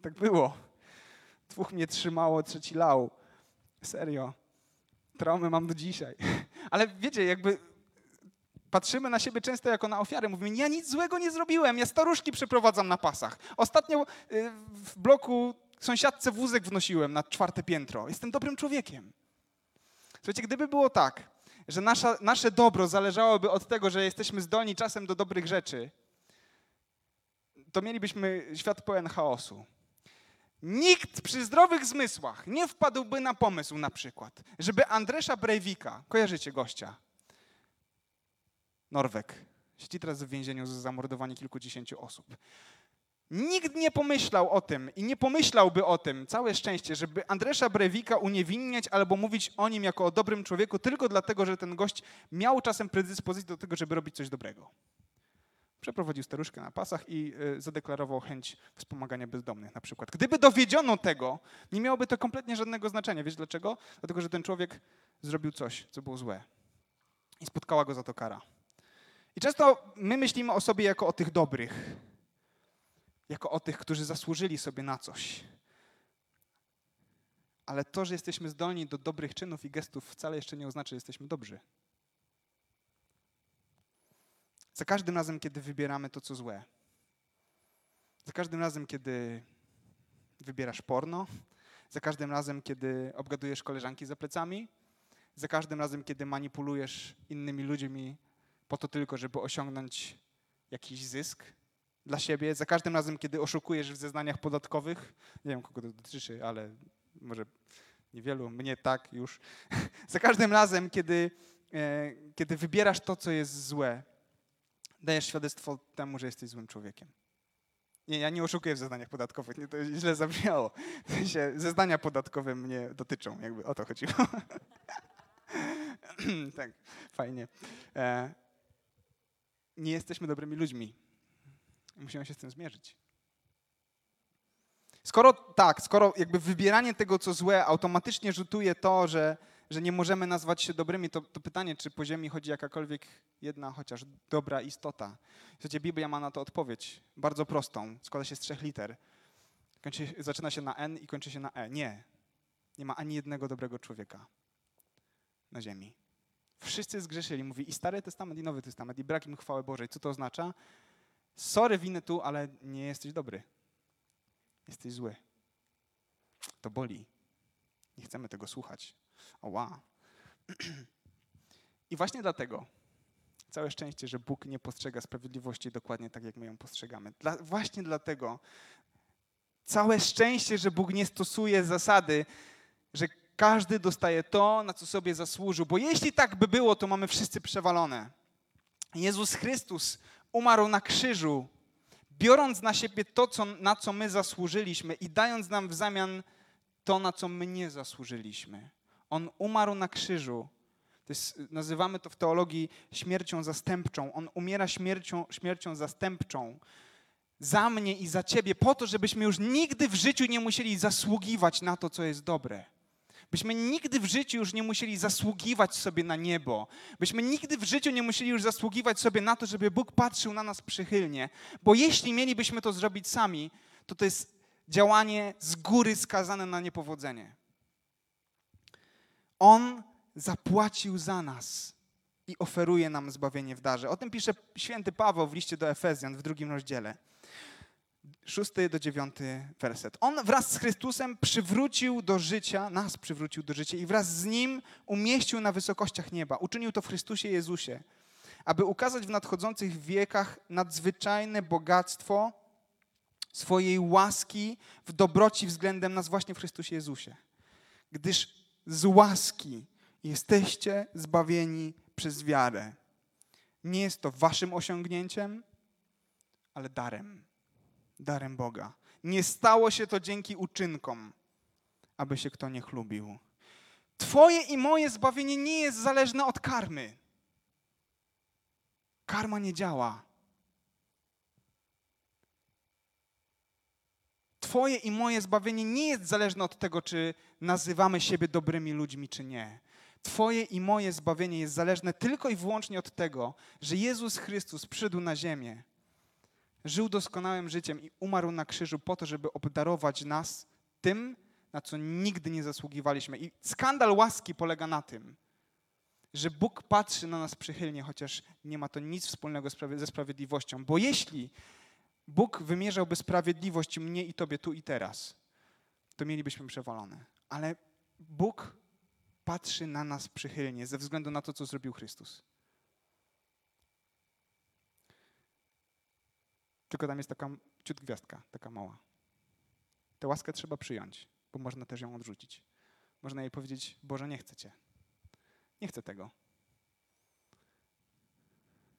Tak było. Dwóch mnie trzymało, trzeci lał. Serio. Traumy mam do dzisiaj. Ale wiecie, jakby patrzymy na siebie często jako na ofiary. Mówimy, ja nic złego nie zrobiłem, ja staruszki przeprowadzam na pasach. Ostatnio y, w bloku sąsiadce wózek wnosiłem na czwarte piętro. Jestem dobrym człowiekiem. Słuchajcie, gdyby było tak, że nasza, nasze dobro zależałoby od tego, że jesteśmy zdolni czasem do dobrych rzeczy, to mielibyśmy świat pełen chaosu. Nikt przy zdrowych zmysłach nie wpadłby na pomysł na przykład, żeby Andresza Breivika, kojarzycie gościa, Norweg, siedzi teraz w więzieniu za zamordowanie kilkudziesięciu osób. Nikt nie pomyślał o tym i nie pomyślałby o tym, całe szczęście, żeby Andresza Breivika uniewinniać albo mówić o nim jako o dobrym człowieku tylko dlatego, że ten gość miał czasem predyspozycję do tego, żeby robić coś dobrego. Przeprowadził staruszkę na pasach i y, zadeklarował chęć wspomagania bezdomnych na przykład. Gdyby dowiedziono tego, nie miałoby to kompletnie żadnego znaczenia. Wiesz dlaczego? Dlatego, że ten człowiek zrobił coś, co było złe. I spotkała go za to kara. I często my myślimy o sobie jako o tych dobrych, jako o tych, którzy zasłużyli sobie na coś. Ale to, że jesteśmy zdolni do dobrych czynów i gestów, wcale jeszcze nie oznacza, że jesteśmy dobrzy. Za każdym razem, kiedy wybieramy to, co złe, za każdym razem, kiedy wybierasz porno, za każdym razem, kiedy obgadujesz koleżanki za plecami, za każdym razem, kiedy manipulujesz innymi ludźmi po to tylko, żeby osiągnąć jakiś zysk dla siebie, za każdym razem, kiedy oszukujesz w zeznaniach podatkowych, nie wiem kogo to dotyczy, ale może niewielu, mnie tak już, za każdym razem, kiedy, e, kiedy wybierasz to, co jest złe, dajesz świadectwo temu, że jesteś złym człowiekiem. Nie, ja nie oszukuję w zeznaniach podatkowych, nie, to źle zabrzmiało. W sensie, zeznania podatkowe mnie dotyczą, jakby o to chodziło. tak, fajnie. E, nie jesteśmy dobrymi ludźmi. Musimy się z tym zmierzyć. Skoro tak, skoro jakby wybieranie tego, co złe, automatycznie rzutuje to, że, że nie możemy nazwać się dobrymi, to, to pytanie, czy po ziemi chodzi jakakolwiek jedna chociaż dobra istota. Słuchajcie, Biblia ma na to odpowiedź, bardzo prostą, składa się z trzech liter. Kończy, zaczyna się na N i kończy się na E. Nie. Nie ma ani jednego dobrego człowieka na ziemi. Wszyscy zgrzeszyli, mówi i Stary Testament, i Nowy Testament, i brak im chwały Bożej. Co to oznacza? Sorry, winy tu, ale nie jesteś dobry. Jesteś zły. To boli. Nie chcemy tego słuchać. O wow. I właśnie dlatego całe szczęście, że Bóg nie postrzega sprawiedliwości dokładnie tak, jak my ją postrzegamy. Dla, właśnie dlatego całe szczęście, że Bóg nie stosuje zasady, że każdy dostaje to, na co sobie zasłużył. Bo jeśli tak by było, to mamy wszyscy przewalone. Jezus Chrystus umarł na krzyżu, biorąc na siebie to, co, na co my zasłużyliśmy i dając nam w zamian to, na co my nie zasłużyliśmy. On umarł na krzyżu. To jest, nazywamy to w teologii śmiercią zastępczą. On umiera śmiercią, śmiercią zastępczą, za mnie i za ciebie, po to, żebyśmy już nigdy w życiu nie musieli zasługiwać na to, co jest dobre. Byśmy nigdy w życiu już nie musieli zasługiwać sobie na niebo. Byśmy nigdy w życiu nie musieli już zasługiwać sobie na to, żeby Bóg patrzył na nas przychylnie. Bo jeśli mielibyśmy to zrobić sami, to to jest działanie z góry skazane na niepowodzenie. On zapłacił za nas i oferuje nam zbawienie w darze. O tym pisze święty Paweł w liście do Efezjan w drugim rozdziale. Szósty do dziewiąty werset. On wraz z Chrystusem przywrócił do życia, nas przywrócił do życia i wraz z Nim umieścił na wysokościach nieba. Uczynił to w Chrystusie Jezusie, aby ukazać w nadchodzących wiekach nadzwyczajne bogactwo swojej łaski w dobroci względem nas właśnie w Chrystusie Jezusie. Gdyż z łaski jesteście zbawieni przez wiarę. Nie jest to waszym osiągnięciem, ale darem. Darem Boga. Nie stało się to dzięki uczynkom, aby się kto nie chlubił. Twoje i moje zbawienie nie jest zależne od karmy. Karma nie działa. Twoje i moje zbawienie nie jest zależne od tego, czy nazywamy siebie dobrymi ludźmi, czy nie. Twoje i moje zbawienie jest zależne tylko i wyłącznie od tego, że Jezus Chrystus przyszedł na ziemię, żył doskonałym życiem i umarł na krzyżu po to, żeby obdarować nas tym, na co nigdy nie zasługiwaliśmy. I skandal łaski polega na tym, że Bóg patrzy na nas przychylnie, chociaż nie ma to nic wspólnego ze sprawiedliwością. Bo jeśli Bóg wymierzałby sprawiedliwość mnie i tobie tu i teraz, to mielibyśmy przewalone. Ale Bóg patrzy na nas przychylnie ze względu na to, co zrobił Chrystus. Tylko tam jest taka ciut gwiazdka, taka mała. Tę łaskę trzeba przyjąć, bo można też ją odrzucić. Można jej powiedzieć, Boże, nie chcę Cię. Nie chcę tego.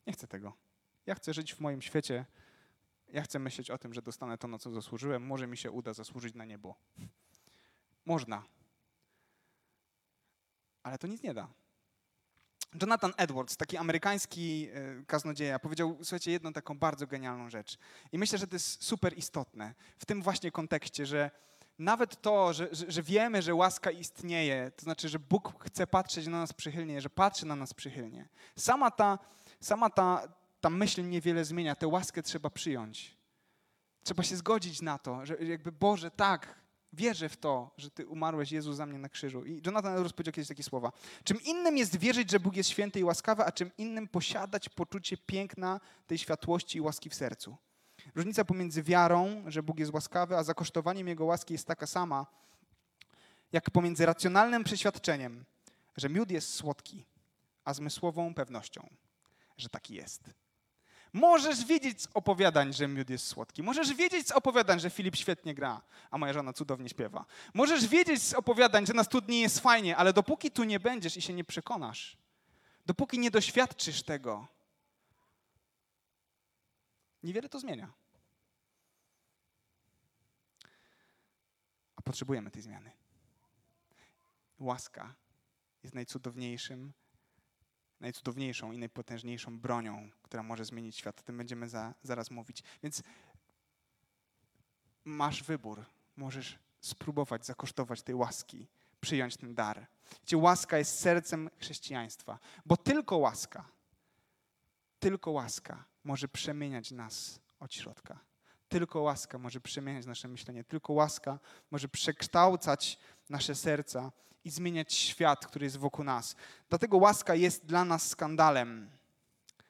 Nie chcę tego. Ja chcę żyć w moim świecie. Ja chcę myśleć o tym, że dostanę to, na co zasłużyłem. Może mi się uda zasłużyć na niebo. Można. Ale to nic nie da. Jonathan Edwards, taki amerykański e, kaznodzieja, powiedział, słuchajcie, jedną taką bardzo genialną rzecz. I myślę, że to jest super istotne w tym właśnie kontekście, że nawet to, że, że, wiemy, że łaska istnieje, to znaczy, że Bóg chce patrzeć na nas przychylnie, że patrzy na nas przychylnie. Sama ta, sama ta, ta myśl niewiele zmienia. Tę łaskę trzeba przyjąć. Trzeba się zgodzić na to, że jakby Boże, tak, Wierzę w to, że Ty umarłeś, Jezu, za mnie na krzyżu. I Jonathan Edwards powiedział kiedyś takie słowa. Czym innym jest wierzyć, że Bóg jest święty i łaskawy, a czym innym posiadać poczucie piękna tej światłości i łaski w sercu. Różnica pomiędzy wiarą, że Bóg jest łaskawy, a zakosztowaniem Jego łaski jest taka sama, jak pomiędzy racjonalnym przeświadczeniem, że miód jest słodki, a zmysłową pewnością, że taki jest. Możesz wiedzieć z opowiadań, że miód jest słodki. Możesz wiedzieć z opowiadań, że Filip świetnie gra, a moja żona cudownie śpiewa. Możesz wiedzieć z opowiadań, że na studni jest fajnie, ale dopóki tu nie będziesz i się nie przekonasz, dopóki nie doświadczysz tego, niewiele to zmienia. A potrzebujemy tej zmiany. Łaska jest najcudowniejszym najcudowniejszą i najpotężniejszą bronią, która może zmienić świat. O tym będziemy za, zaraz mówić. Więc masz wybór. Możesz spróbować zakosztować tej łaski, przyjąć ten dar. Wiecie, łaska jest sercem chrześcijaństwa, bo tylko łaska, tylko łaska może przemieniać nas od środka. Tylko łaska może przemieniać nasze myślenie, tylko łaska może przekształcać nasze serca i zmieniać świat, który jest wokół nas. Dlatego łaska jest dla nas skandalem.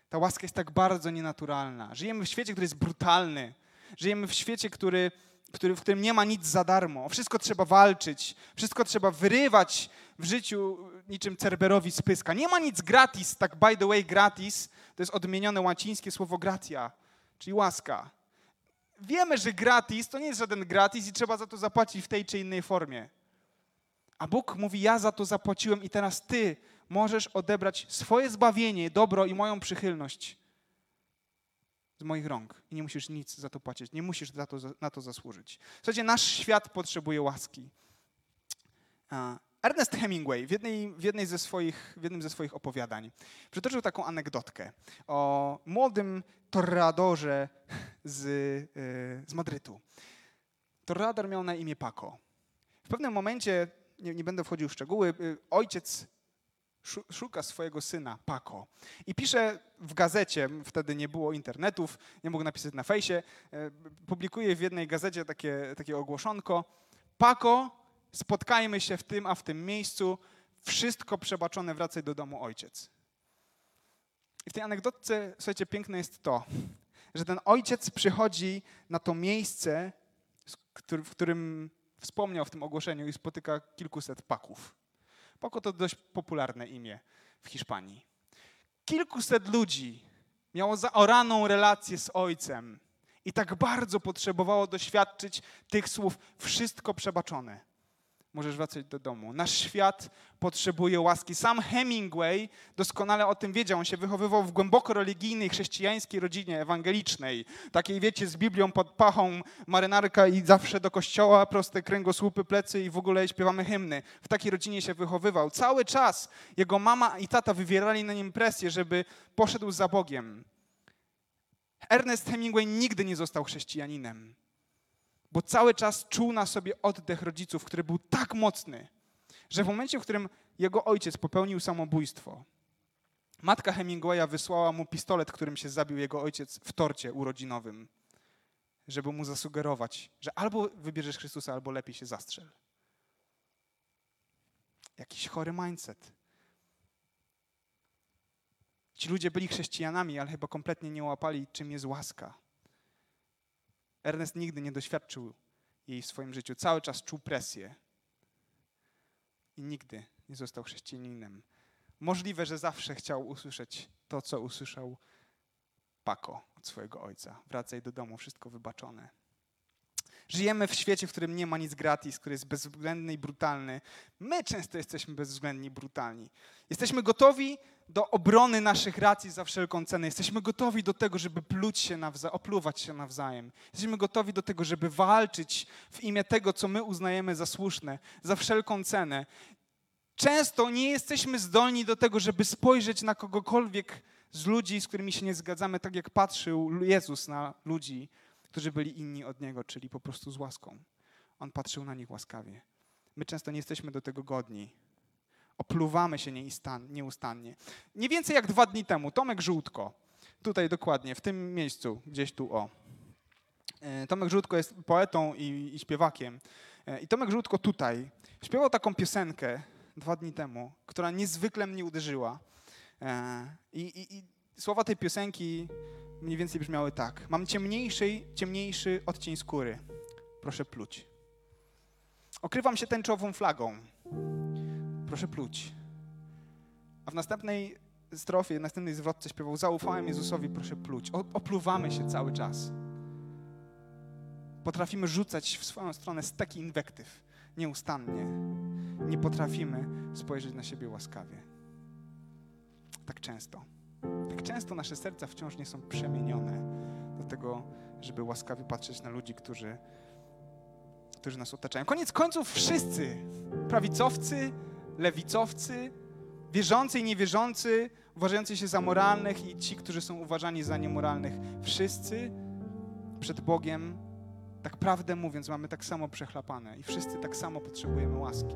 Ta łaska jest tak bardzo nienaturalna. Żyjemy w świecie, który jest brutalny. Żyjemy w świecie, który, który, w którym nie ma nic za darmo. Wszystko trzeba walczyć, wszystko trzeba wyrywać w życiu niczym Cerberowi z pyska. Nie ma nic gratis, tak by the way gratis, to jest odmienione łacińskie słowo gratia, czyli łaska. Wiemy, że gratis to nie jest żaden gratis i trzeba za to zapłacić w tej czy innej formie. A Bóg mówi: Ja za to zapłaciłem, i teraz ty możesz odebrać swoje zbawienie, dobro i moją przychylność z moich rąk. I nie musisz nic za to płacić, nie musisz za to, na to zasłużyć. Słuchajcie, nasz świat potrzebuje łaski. Ernest Hemingway w, jednej, w, jednej ze swoich, w jednym ze swoich opowiadań przytoczył taką anegdotkę o młodym torradorze z, yy, z Madrytu. Torrador miał na imię Paco. W pewnym momencie, nie, nie będę wchodził w szczegóły, yy, ojciec szuka swojego syna, Paco. I pisze w gazecie, wtedy nie było internetów, nie mógł napisać na fejsie, yy, publikuje w jednej gazecie takie, takie ogłoszonko. Paco spotkajmy się w tym, a w tym miejscu, wszystko przebaczone, wracaj do domu ojciec. I w tej anegdotce, słuchajcie, piękne jest to, że ten ojciec przychodzi na to miejsce, w którym wspomniał w tym ogłoszeniu i spotyka kilkuset paków. Paco to dość popularne imię w Hiszpanii. Kilkuset ludzi miało zaoraną relację z ojcem i tak bardzo potrzebowało doświadczyć tych słów wszystko przebaczone możesz wracać do domu. Nasz świat potrzebuje łaski. Sam Hemingway doskonale o tym wiedział. On się wychowywał w głęboko religijnej, chrześcijańskiej rodzinie ewangelicznej. Takiej, wiecie, z Biblią pod pachą, marynarka i zawsze do kościoła, proste kręgosłupy, plecy i w ogóle śpiewamy hymny. W takiej rodzinie się wychowywał. Cały czas jego mama i tata wywierali na nim presję, żeby poszedł za Bogiem. Ernest Hemingway nigdy nie został chrześcijaninem bo cały czas czuł na sobie oddech rodziców, który był tak mocny, że w momencie, w którym jego ojciec popełnił samobójstwo, matka Hemingwaya wysłała mu pistolet, którym się zabił jego ojciec w torcie urodzinowym, żeby mu zasugerować, że albo wybierzesz Chrystusa, albo lepiej się zastrzel. Jakiś chory mindset. Ci ludzie byli chrześcijanami, ale chyba kompletnie nie łapali, czym jest łaska. Ernest nigdy nie doświadczył jej w swoim życiu. Cały czas czuł presję. I nigdy nie został chrześcijaninem. Możliwe, że zawsze chciał usłyszeć to, co usłyszał Pako od swojego ojca. Wracaj do domu, wszystko wybaczone. Żyjemy w świecie, w którym nie ma nic gratis, który jest bezwzględny i brutalny. My często jesteśmy bezwzględni i brutalni. Jesteśmy gotowi do obrony naszych racji za wszelką cenę. Jesteśmy gotowi do tego, żeby pluć się nawzajem, opluwać się nawzajem. Jesteśmy gotowi do tego, żeby walczyć w imię tego, co my uznajemy za słuszne, za wszelką cenę. Często nie jesteśmy zdolni do tego, żeby spojrzeć na kogokolwiek z ludzi, z którymi się nie zgadzamy, tak jak patrzył Jezus na ludzi, którzy byli inni od Niego, czyli po prostu z łaską. On patrzył na nich łaskawie. My często nie jesteśmy do tego godni. Opluwamy się nieustannie. Nie więcej jak dwa dni temu Tomek Żółtko, tutaj dokładnie, w tym miejscu, gdzieś tu o. E, Tomek Żółtko jest poetą i, i śpiewakiem. E, I Tomek Żółtko tutaj śpiewał taką piosenkę dwa dni temu, która niezwykle mnie uderzyła. E, I, i, i słowa tej piosenki mniej więcej brzmiały tak. Mam ciemniejszy, ciemniejszy odcień skóry. Proszę pluć. Okrywam się tęczową flagą. Proszę pluć. A w następnej strofie, w następnej zwrotce śpiewał Zaufałem Jezusowi, proszę pluć. O, opluwamy się cały czas. Potrafimy rzucać w swoją stronę steki inwektyw nieustannie. Nie potrafimy spojrzeć na siebie łaskawie. Tak często. Tak często nasze serca wciąż nie są przemienione do tego, żeby łaskawie patrzeć na ludzi, którzy, którzy nas otaczają. Koniec końców wszyscy, prawicowcy, lewicowcy, wierzący i niewierzący, uważający się za moralnych i ci, którzy są uważani za niemoralnych, wszyscy przed Bogiem, tak prawdę mówiąc, mamy tak samo przechlapane i wszyscy tak samo potrzebujemy łaski.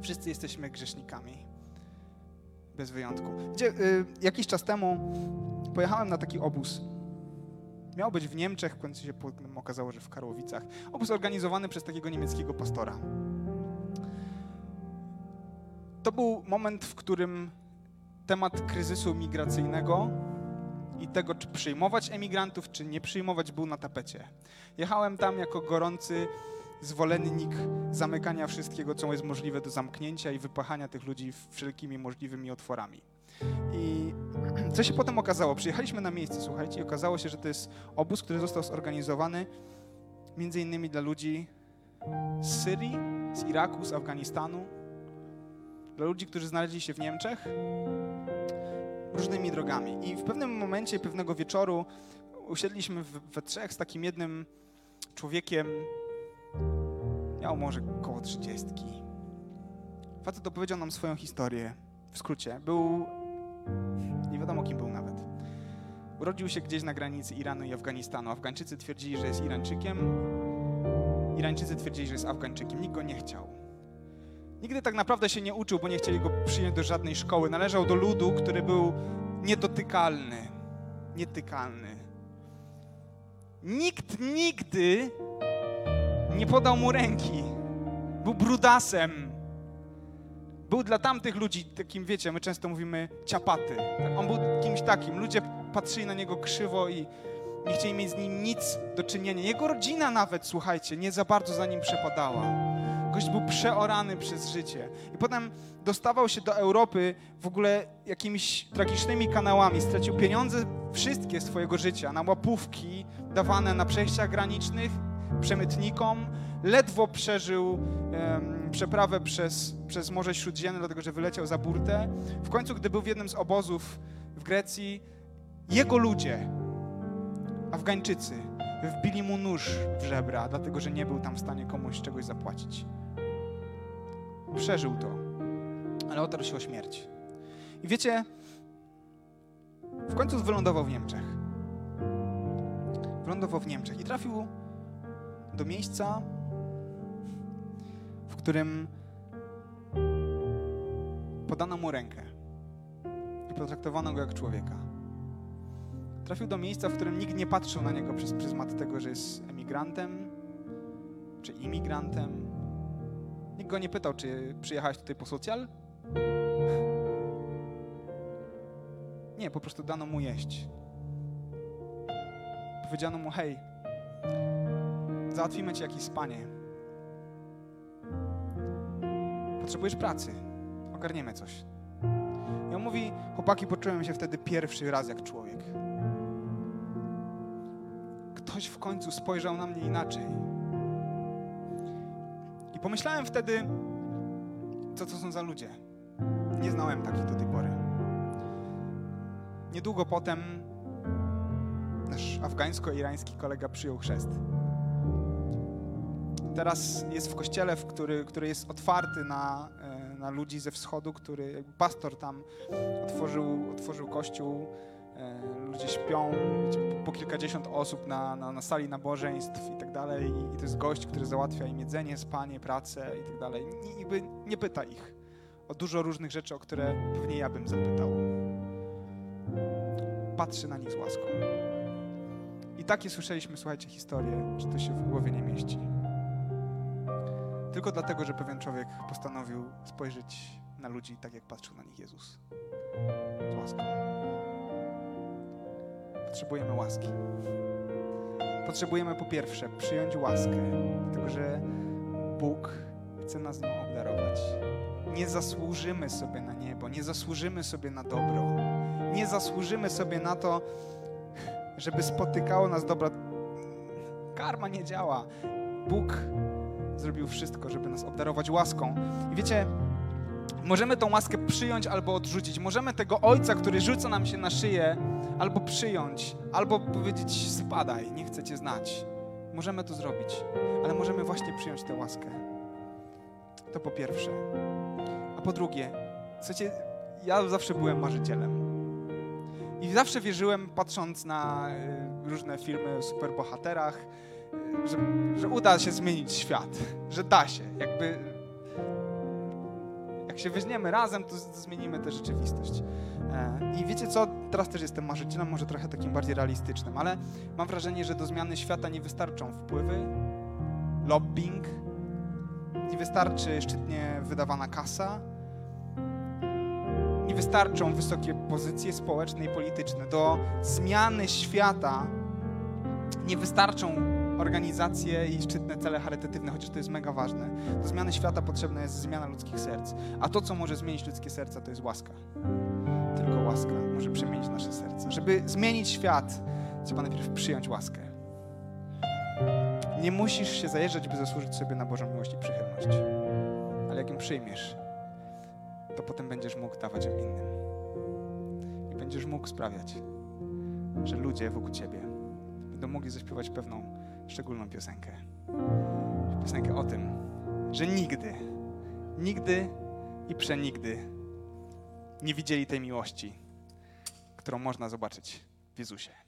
Wszyscy jesteśmy grzesznikami bez wyjątku. Gdzie, y, jakiś czas temu pojechałem na taki obóz. Miał być w Niemczech, w końcu się okazało, że w Karłowicach. Obóz organizowany przez takiego niemieckiego pastora. To był moment, w którym temat kryzysu migracyjnego i tego, czy przyjmować emigrantów, czy nie przyjmować, był na tapecie. Jechałem tam jako gorący zwolennik zamykania wszystkiego, co jest możliwe do zamknięcia i wypachania tych ludzi wszelkimi możliwymi otworami. I co się potem okazało? Przyjechaliśmy na miejsce, słuchajcie, i okazało się, że to jest obóz, który został zorganizowany między innymi dla ludzi z Syrii, z Iraku, z Afganistanu, dla ludzi, którzy znaleźli się w Niemczech różnymi drogami. I w pewnym momencie, pewnego wieczoru usiedliśmy we trzech z takim jednym człowiekiem, Miał może koło trzydziestki. Facet opowiedział nam swoją historię. W skrócie, był. Nie wiadomo, kim był nawet. Urodził się gdzieś na granicy Iranu i Afganistanu. Afgańczycy twierdzili, że jest Irańczykiem. Irańczycy twierdzili, że jest Afgańczykiem. Nikt go nie chciał. Nigdy tak naprawdę się nie uczył, bo nie chcieli go przyjąć do żadnej szkoły. Należał do ludu, który był niedotykalny. Nietykalny. Nikt nigdy nie podał mu ręki. Był brudasem. Był dla tamtych ludzi takim, wiecie, my często mówimy ciapaty. On był kimś takim. Ludzie patrzyli na niego krzywo i nie chcieli mieć z nim nic do czynienia. Jego rodzina nawet, słuchajcie, nie za bardzo za nim przepadała. Gość był przeorany przez życie. I potem dostawał się do Europy w ogóle jakimiś tragicznymi kanałami. Stracił pieniądze wszystkie swojego życia na łapówki dawane na przejściach granicznych przemytnikom. Ledwo przeżył um, przeprawę przez, przez Morze Śródziemne, dlatego że wyleciał za burtę. W końcu, gdy był w jednym z obozów w Grecji, jego ludzie, Afgańczycy, wbili mu nóż w żebra, dlatego że nie był tam w stanie komuś czegoś zapłacić. Przeżył to, ale otarł się o śmierć. I wiecie, w końcu wylądował w Niemczech. Wylądował w Niemczech i trafił do miejsca, w którym podano mu rękę i potraktowano go jak człowieka. Trafił do miejsca, w którym nikt nie patrzył na niego przez pryzmat tego, że jest emigrantem czy imigrantem. Nikt go nie pytał, czy przyjechałeś tutaj po socjal? Nie, po prostu dano mu jeść. Powiedziano mu, hej, załatwimy ci jakieś spanie. Potrzebujesz pracy, ogarniemy coś. I on mówi, chłopaki, poczułem się wtedy pierwszy raz jak człowiek. Ktoś w końcu spojrzał na mnie inaczej. I pomyślałem wtedy, co to są za ludzie. Nie znałem takich do tej pory. Niedługo potem nasz afgańsko-irański kolega przyjął chrzest. Teraz jest w kościele, w który, który jest otwarty na, e, na ludzi ze wschodu, który pastor tam otworzył, otworzył kościół. E, ludzie śpią, po kilkadziesiąt osób na, na, na sali nabożeństw i tak dalej. I to jest gość, który załatwia im jedzenie, spanie, pracę i tak dalej. Niby nie pyta ich o dużo różnych rzeczy, o które pewnie ja bym zapytał. Patrzy na nich z łaską. I takie słyszeliśmy, słuchajcie, historie, że to się w głowie nie mieści. Tylko dlatego, że pewien człowiek postanowił spojrzeć na ludzi tak, jak patrzył na nich Jezus. Z łaską. Potrzebujemy łaski. Potrzebujemy po pierwsze przyjąć łaskę, dlatego że Bóg chce nas nią obdarować. Nie zasłużymy sobie na niebo, nie zasłużymy sobie na dobro, nie zasłużymy sobie na to, żeby spotykało nas dobro. Karma nie działa. Bóg zrobił wszystko, żeby nas obdarować łaską. I wiecie, możemy tą łaskę przyjąć albo odrzucić. Możemy tego ojca, który rzuca nam się na szyję, albo przyjąć, albo powiedzieć: spadaj, nie chcę cię znać. Możemy to zrobić, ale możemy właśnie przyjąć tę łaskę. To po pierwsze. A po drugie, słuchajcie, ja zawsze byłem marzycielem. I zawsze wierzyłem, patrząc na y, różne filmy o superbohaterach, że, że uda się zmienić świat, że da się. Jakby jak się weźmiemy razem, to zmienimy tę rzeczywistość. E, I wiecie co? Teraz też jestem marzycielem, może trochę takim bardziej realistycznym, ale mam wrażenie, że do zmiany świata nie wystarczą wpływy, lobbying, nie wystarczy szczytnie wydawana kasa, nie wystarczą wysokie pozycje społeczne i polityczne. Do zmiany świata nie wystarczą organizacje i szczytne cele charytatywne, chociaż to jest mega ważne. Do zmiany świata potrzebna jest zmiana ludzkich serc. A to, co może zmienić ludzkie serca, to jest łaska. Tylko łaska może przemienić nasze serca. Żeby zmienić świat, trzeba najpierw przyjąć łaskę. Nie musisz się zajeżdżać, by zasłużyć sobie na Bożą miłość i przychylność. Ale jak ją przyjmiesz, to potem będziesz mógł dawać ją innym. I będziesz mógł sprawiać, że ludzie wokół ciebie będą mogli zaśpiewać pewną szczególną piosenkę. Piosenkę o tym, że nigdy, nigdy i przenigdy nie widzieli tej miłości, którą można zobaczyć w Jezusie.